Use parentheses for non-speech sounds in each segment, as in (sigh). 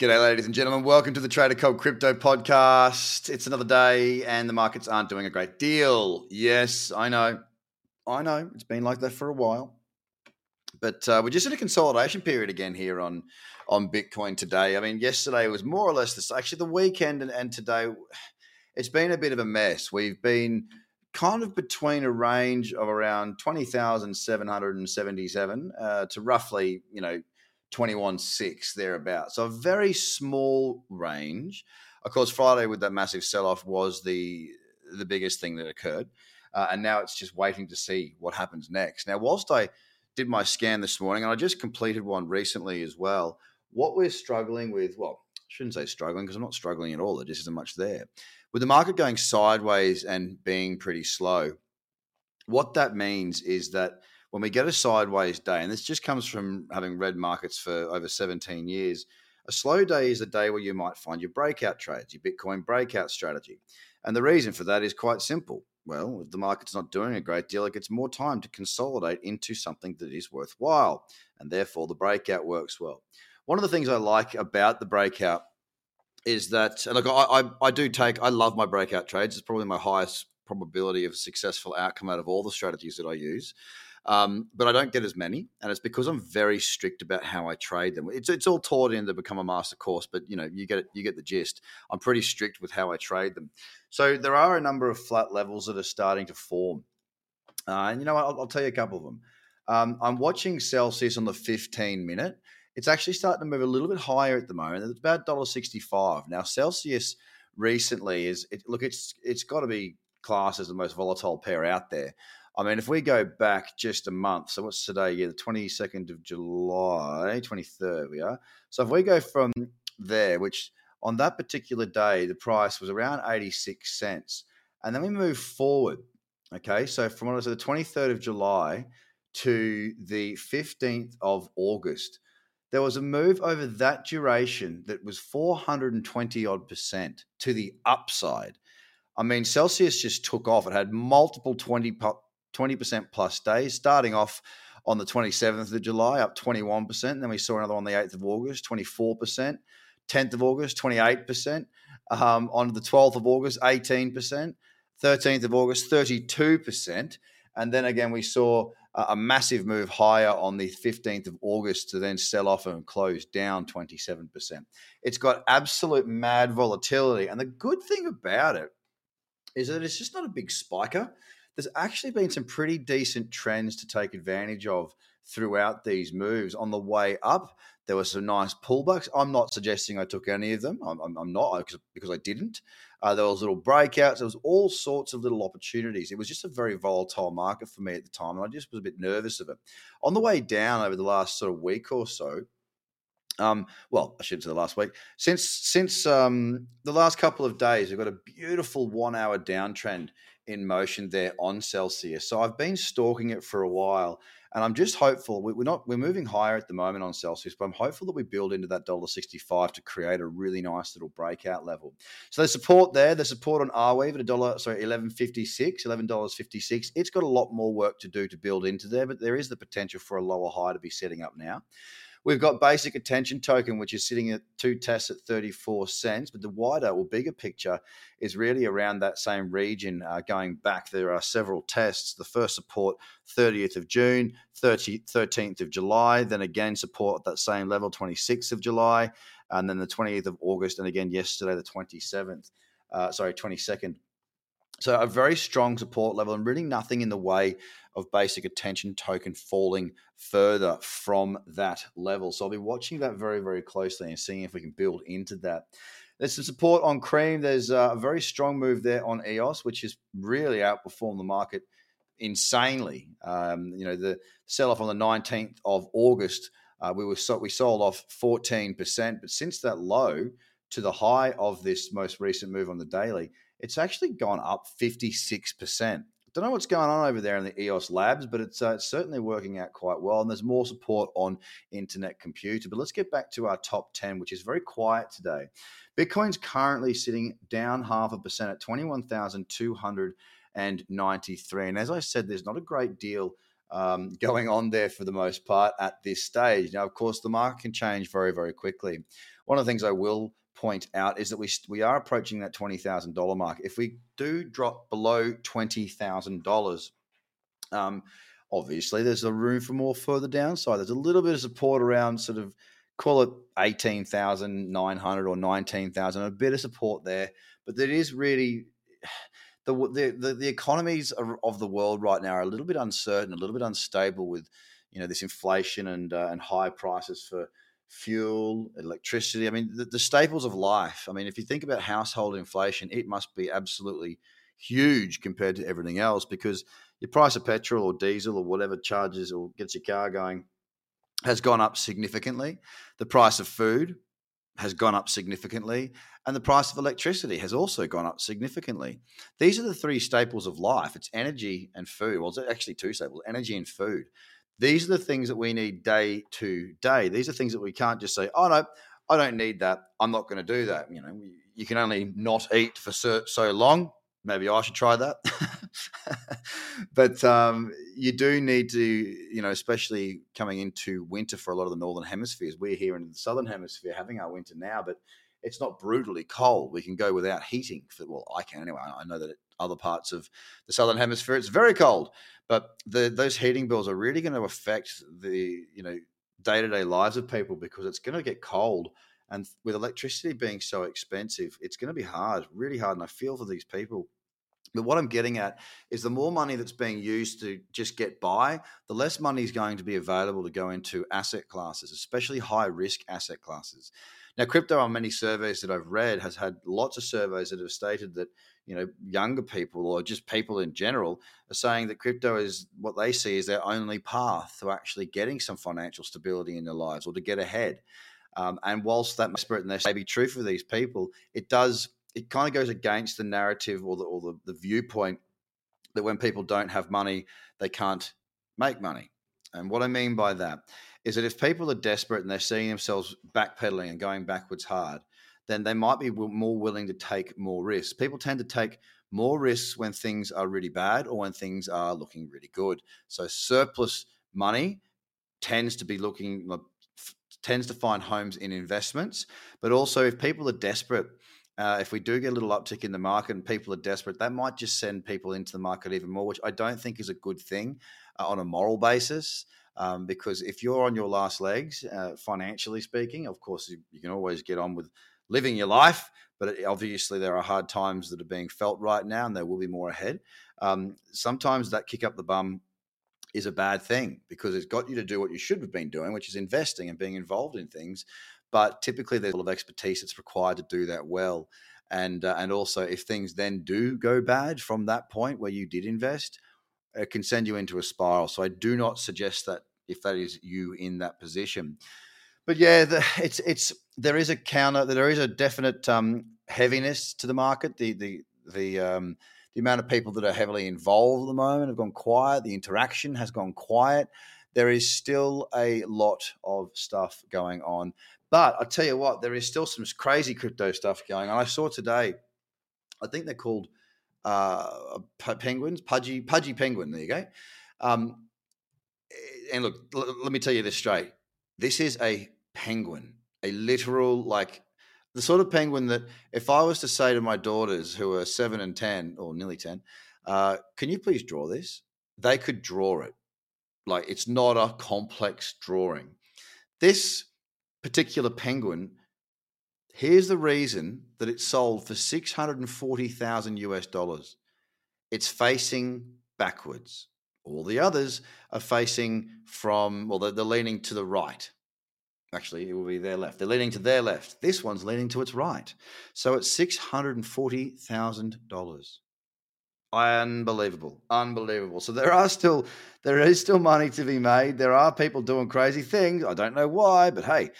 G'day, ladies and gentlemen. Welcome to the Trader Cobb Crypto Podcast. It's another day, and the markets aren't doing a great deal. Yes, I know. I know. It's been like that for a while. But uh, we're just in a consolidation period again here on, on Bitcoin today. I mean, yesterday was more or less this. Actually, the weekend and, and today, it's been a bit of a mess. We've been kind of between a range of around 20,777 uh, to roughly, you know, 21.6 thereabouts. So a very small range. Of course, Friday with that massive sell off was the the biggest thing that occurred, uh, and now it's just waiting to see what happens next. Now, whilst I did my scan this morning, and I just completed one recently as well, what we're struggling with, well, I shouldn't say struggling because I'm not struggling at all. There just isn't much there. With the market going sideways and being pretty slow, what that means is that when we get a sideways day, and this just comes from having read markets for over 17 years, a slow day is a day where you might find your breakout trades, your Bitcoin breakout strategy. And the reason for that is quite simple. Well, if the market's not doing a great deal, it gets more time to consolidate into something that is worthwhile. And therefore, the breakout works well. One of the things I like about the breakout is that, look, I, I, I do take, I love my breakout trades. It's probably my highest probability of successful outcome out of all the strategies that I use. Um, but I don't get as many, and it's because I'm very strict about how I trade them. It's it's all taught in the Become a Master course, but you know you get it, you get the gist. I'm pretty strict with how I trade them. So there are a number of flat levels that are starting to form, uh, and you know I'll, I'll, tell you a couple of them. Um, I'm watching Celsius on the 15 minute. It's actually starting to move a little bit higher at the moment. It's about $1.65. Now Celsius recently is it, look it's it's got to be classed as the most volatile pair out there. I mean, if we go back just a month, so what's today? Yeah, the 22nd of July, 23rd, we are. So if we go from there, which on that particular day, the price was around 86 cents. And then we move forward. Okay. So from what I said, the 23rd of July to the 15th of August, there was a move over that duration that was 420 odd percent to the upside. I mean, Celsius just took off. It had multiple 20 20% plus days, starting off on the 27th of July, up 21%. Then we saw another one on the 8th of August, 24%. 10th of August, 28%. Um, on the 12th of August, 18%. 13th of August, 32%. And then again, we saw a massive move higher on the 15th of August to then sell off and close down 27%. It's got absolute mad volatility. And the good thing about it is that it's just not a big spiker there's actually been some pretty decent trends to take advantage of throughout these moves. On the way up, there were some nice pullbacks. I'm not suggesting I took any of them. I'm, I'm, not because, because I didn't. Uh, there was little breakouts. There was all sorts of little opportunities. It was just a very volatile market for me at the time, and I just was a bit nervous of it. On the way down over the last sort of week or so, um, well, I should say the last week. Since since um, the last couple of days, we've got a beautiful one hour downtrend in motion there on Celsius. So I've been stalking it for a while, and I'm just hopeful. We're not we're moving higher at the moment on Celsius, but I'm hopeful that we build into that dollar sixty five to create a really nice little breakout level. So the support there, the support on Arweave at a dollar sorry eleven fifty six, eleven dollars fifty six. It's got a lot more work to do to build into there, but there is the potential for a lower high to be setting up now. We've got basic attention token, which is sitting at two tests at 34 cents. But the wider or bigger picture is really around that same region uh, going back. There are several tests. The first support, 30th of June, 30, 13th of July. Then again, support at that same level, 26th of July. And then the 20th of August. And again, yesterday, the 27th. Uh, sorry, 22nd. So a very strong support level and really nothing in the way of basic attention token falling further from that level. So I'll be watching that very, very closely and seeing if we can build into that. There's some support on Cream. There's a very strong move there on EOS, which has really outperformed the market insanely. Um, you know, the sell off on the 19th of August, uh, we were so, we sold off 14%, but since that low to the high of this most recent move on the daily, it's actually gone up 56%. Don't know what's going on over there in the EOS labs, but it's, uh, it's certainly working out quite well. And there's more support on internet computer. But let's get back to our top 10, which is very quiet today. Bitcoin's currently sitting down half a percent at 21,293. And as I said, there's not a great deal um, going on there for the most part at this stage. Now, of course, the market can change very, very quickly. one of the things I will point out is that we we are approaching that twenty thousand dollar mark. If we do drop below twenty thousand dollars, um, obviously there's a room for more further downside. There's a little bit of support around sort of call it eighteen thousand nine hundred or nineteen thousand, a bit of support there, but that is really. The, the, the, economies of the world right now are a little bit uncertain, a little bit unstable with, you know, this inflation and uh, and high prices for fuel, electricity. I mean, the, the, staples of life. I mean, if you think about household inflation, it must be absolutely huge compared to everything else because your price of petrol or diesel or whatever charges or gets your car going has gone up significantly. The price of food has gone up significantly, and the price of electricity has also gone up significantly. These are the three staples of life it's energy and food. Well, it's actually two staples energy and food. These are the things that we need day to day. These are things that we can't just say, oh, no, I don't need that. I'm not going to do that. You know, you can only not eat for so, so long. Maybe I should try that. (laughs) but um, you do need to, you know, especially coming into winter for a lot of the northern hemispheres. We're here in the southern hemisphere having our winter now, but it's not brutally cold. We can go without heating. For, well, I can anyway. I know that other parts of the southern hemisphere it's very cold. But the, those heating bills are really going to affect the you know day to day lives of people because it's going to get cold, and with electricity being so expensive, it's going to be hard, really hard. And I feel for these people. But what I'm getting at is the more money that's being used to just get by, the less money is going to be available to go into asset classes, especially high risk asset classes. Now, crypto on many surveys that I've read has had lots of surveys that have stated that you know younger people or just people in general are saying that crypto is what they see as their only path to actually getting some financial stability in their lives or to get ahead. Um, and whilst that may be true for these people, it does it kind of goes against the narrative or the or the, the viewpoint that when people don't have money, they can't make money. And what I mean by that is that if people are desperate and they're seeing themselves backpedaling and going backwards hard, then they might be more willing to take more risks. People tend to take more risks when things are really bad or when things are looking really good. So surplus money tends to be looking tends to find homes in investments, but also if people are desperate. Uh, if we do get a little uptick in the market and people are desperate, that might just send people into the market even more, which I don't think is a good thing uh, on a moral basis. Um, because if you're on your last legs, uh, financially speaking, of course, you, you, can always get on with living your life. But obviously, there are hard times that are being felt right now, and there will be more ahead. Um, sometimes that kick up the bum is a bad thing because it's got you to do what you should have been doing, which is investing and being involved in things. But typically, there's a lot of expertise that's required to do that well. And uh, and also, if things then do go bad from that point where you did invest, it can send you into a spiral. So I do not suggest that if that is you in that position but yeah, the, (sighs) it's it's there is a counter. There is a definite um, heaviness to the market. The the the um, the amount of people that are heavily involved at the moment have gone quiet. The interaction has gone quiet. There is still a lot of stuff going on. But I tell you what, there is still some crazy crypto stuff going on. I saw today, I think they're called uh, penguins, pudgy, pudgy penguin. There you go. Um, and look, l- let me tell you this straight. This is a penguin, a literal like the sort of penguin that if I was to say to my daughters who are seven and ten or nearly ten, uh, can you please draw this? They could draw it. Like it's not a complex drawing. This particular penguin, here's the reason that it sold for six hundred and forty thousand US dollars. It's facing backwards. All the others are facing from, well, they're, they're leaning to the right. Actually, it will be their left. They're leaning to their left. This one's leaning to its right. So it's $640,000. Unbelievable. Unbelievable. So there are still there is still money to be made. There are people doing crazy things. I don't know why, but hey,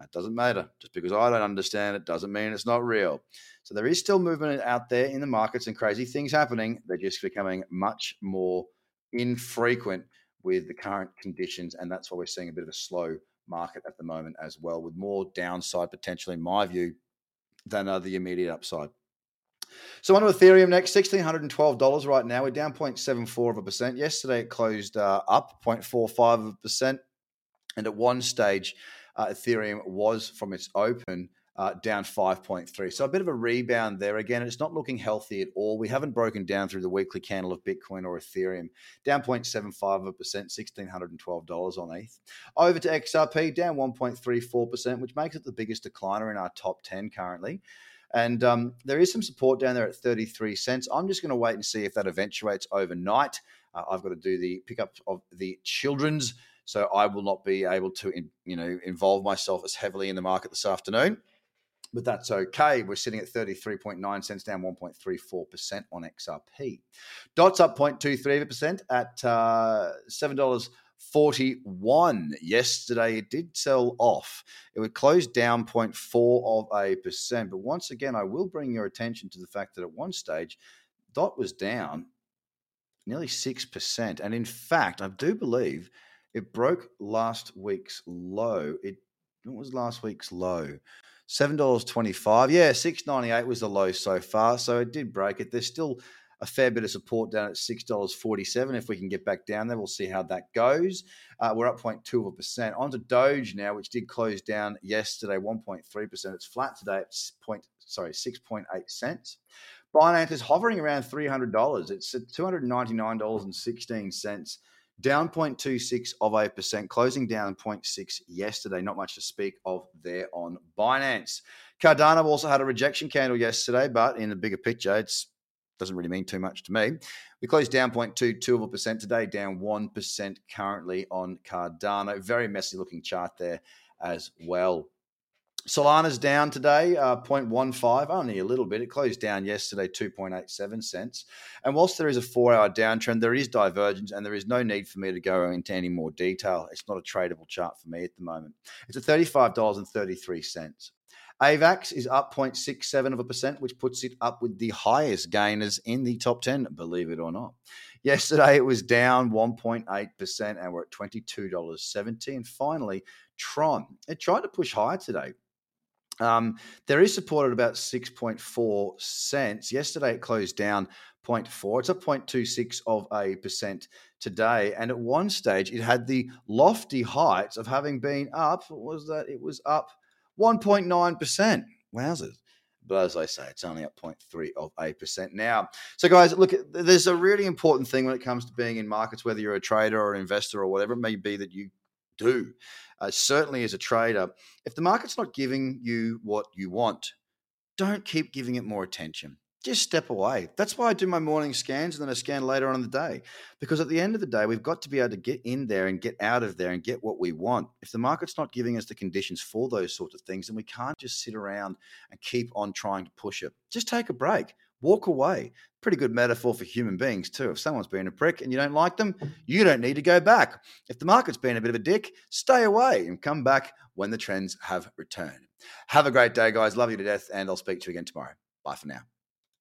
that doesn't matter. Just because I don't understand it doesn't mean it's not real. So there is still movement out there in the markets and crazy things happening. They're just becoming much more infrequent with the current conditions, and that's why we're seeing a bit of a slow market at the moment as well, with more downside potential, in my view, than uh, the immediate upside. So on to Ethereum next, $1,612 right now. We're down 0.74 of a percent. Yesterday it closed uh, up 0.45 of a percent. And at one stage, uh, Ethereum was from its open uh, down 5.3. So a bit of a rebound there. Again, it's not looking healthy at all. We haven't broken down through the weekly candle of Bitcoin or Ethereum. Down 0.75 of a percent, $1,612 on ETH. Over to XRP, down 1.34%, which makes it the biggest decliner in our top 10 currently. And um, there is some support down there at 33 cents. I'm just going to wait and see if that eventuates overnight. Uh, I've got to do the pickup of the children's, so I will not be able to, in, you know, involve myself as heavily in the market this afternoon but that's okay. We're sitting at 33.9 cents, down 1.34% on XRP. Dots up 0.23% at uh, $7.41. Yesterday, it did sell off. It would close down 0.4 of a percent. But once again, I will bring your attention to the fact that at one stage, Dot was down nearly 6%. And in fact, I do believe it broke last week's low. It what was last week's low? Seven dollars twenty-five. Yeah, six ninety-eight was the low so far, so it did break it. There's still a fair bit of support down at six dollars forty-seven. If we can get back down there, we'll see how that goes. Uh, we're up 0.2 of a percent. On to Doge now, which did close down yesterday, 1.3 percent. It's flat today at point sorry 6.8 cents. Binance is hovering around $300. It's at $299.16 down 0.26 of a percent, closing down 0.6 yesterday. Not much to speak of there on Binance. Cardano also had a rejection candle yesterday, but in the bigger picture, it doesn't really mean too much to me. We closed down 0.22 of a percent today, down 1% currently on Cardano. Very messy looking chart there as well. Solana's down today, uh, 0.15, only a little bit. It closed down yesterday, 2.87 cents. And whilst there is a four hour downtrend, there is divergence and there is no need for me to go into any more detail. It's not a tradable chart for me at the moment. It's at $35.33. AVAX is up 0.67 of a percent, which puts it up with the highest gainers in the top 10, believe it or not. Yesterday it was down 1.8% and we're at $22.70. And finally, Tron. It tried to push higher today, um, there is support at about 6.4 cents. Yesterday it closed down 0.4. It's up 0.26 of a percent today. And at one stage it had the lofty heights of having been up, was that? It was up 1.9%. Wowzers. But as I say, it's only up 0.3 of a percent now. So, guys, look, there's a really important thing when it comes to being in markets, whether you're a trader or an investor or whatever it may be that you do uh, certainly as a trader, if the market's not giving you what you want, don't keep giving it more attention. Just step away. That's why I do my morning scans and then I scan later on in the day. Because at the end of the day, we've got to be able to get in there and get out of there and get what we want. If the market's not giving us the conditions for those sorts of things, then we can't just sit around and keep on trying to push it. Just take a break walk away. Pretty good metaphor for human beings, too. If someone's being a prick and you don't like them, you don't need to go back. If the market's been a bit of a dick, stay away and come back when the trends have returned. Have a great day, guys. Love you to death, and I'll speak to you again tomorrow. Bye for now.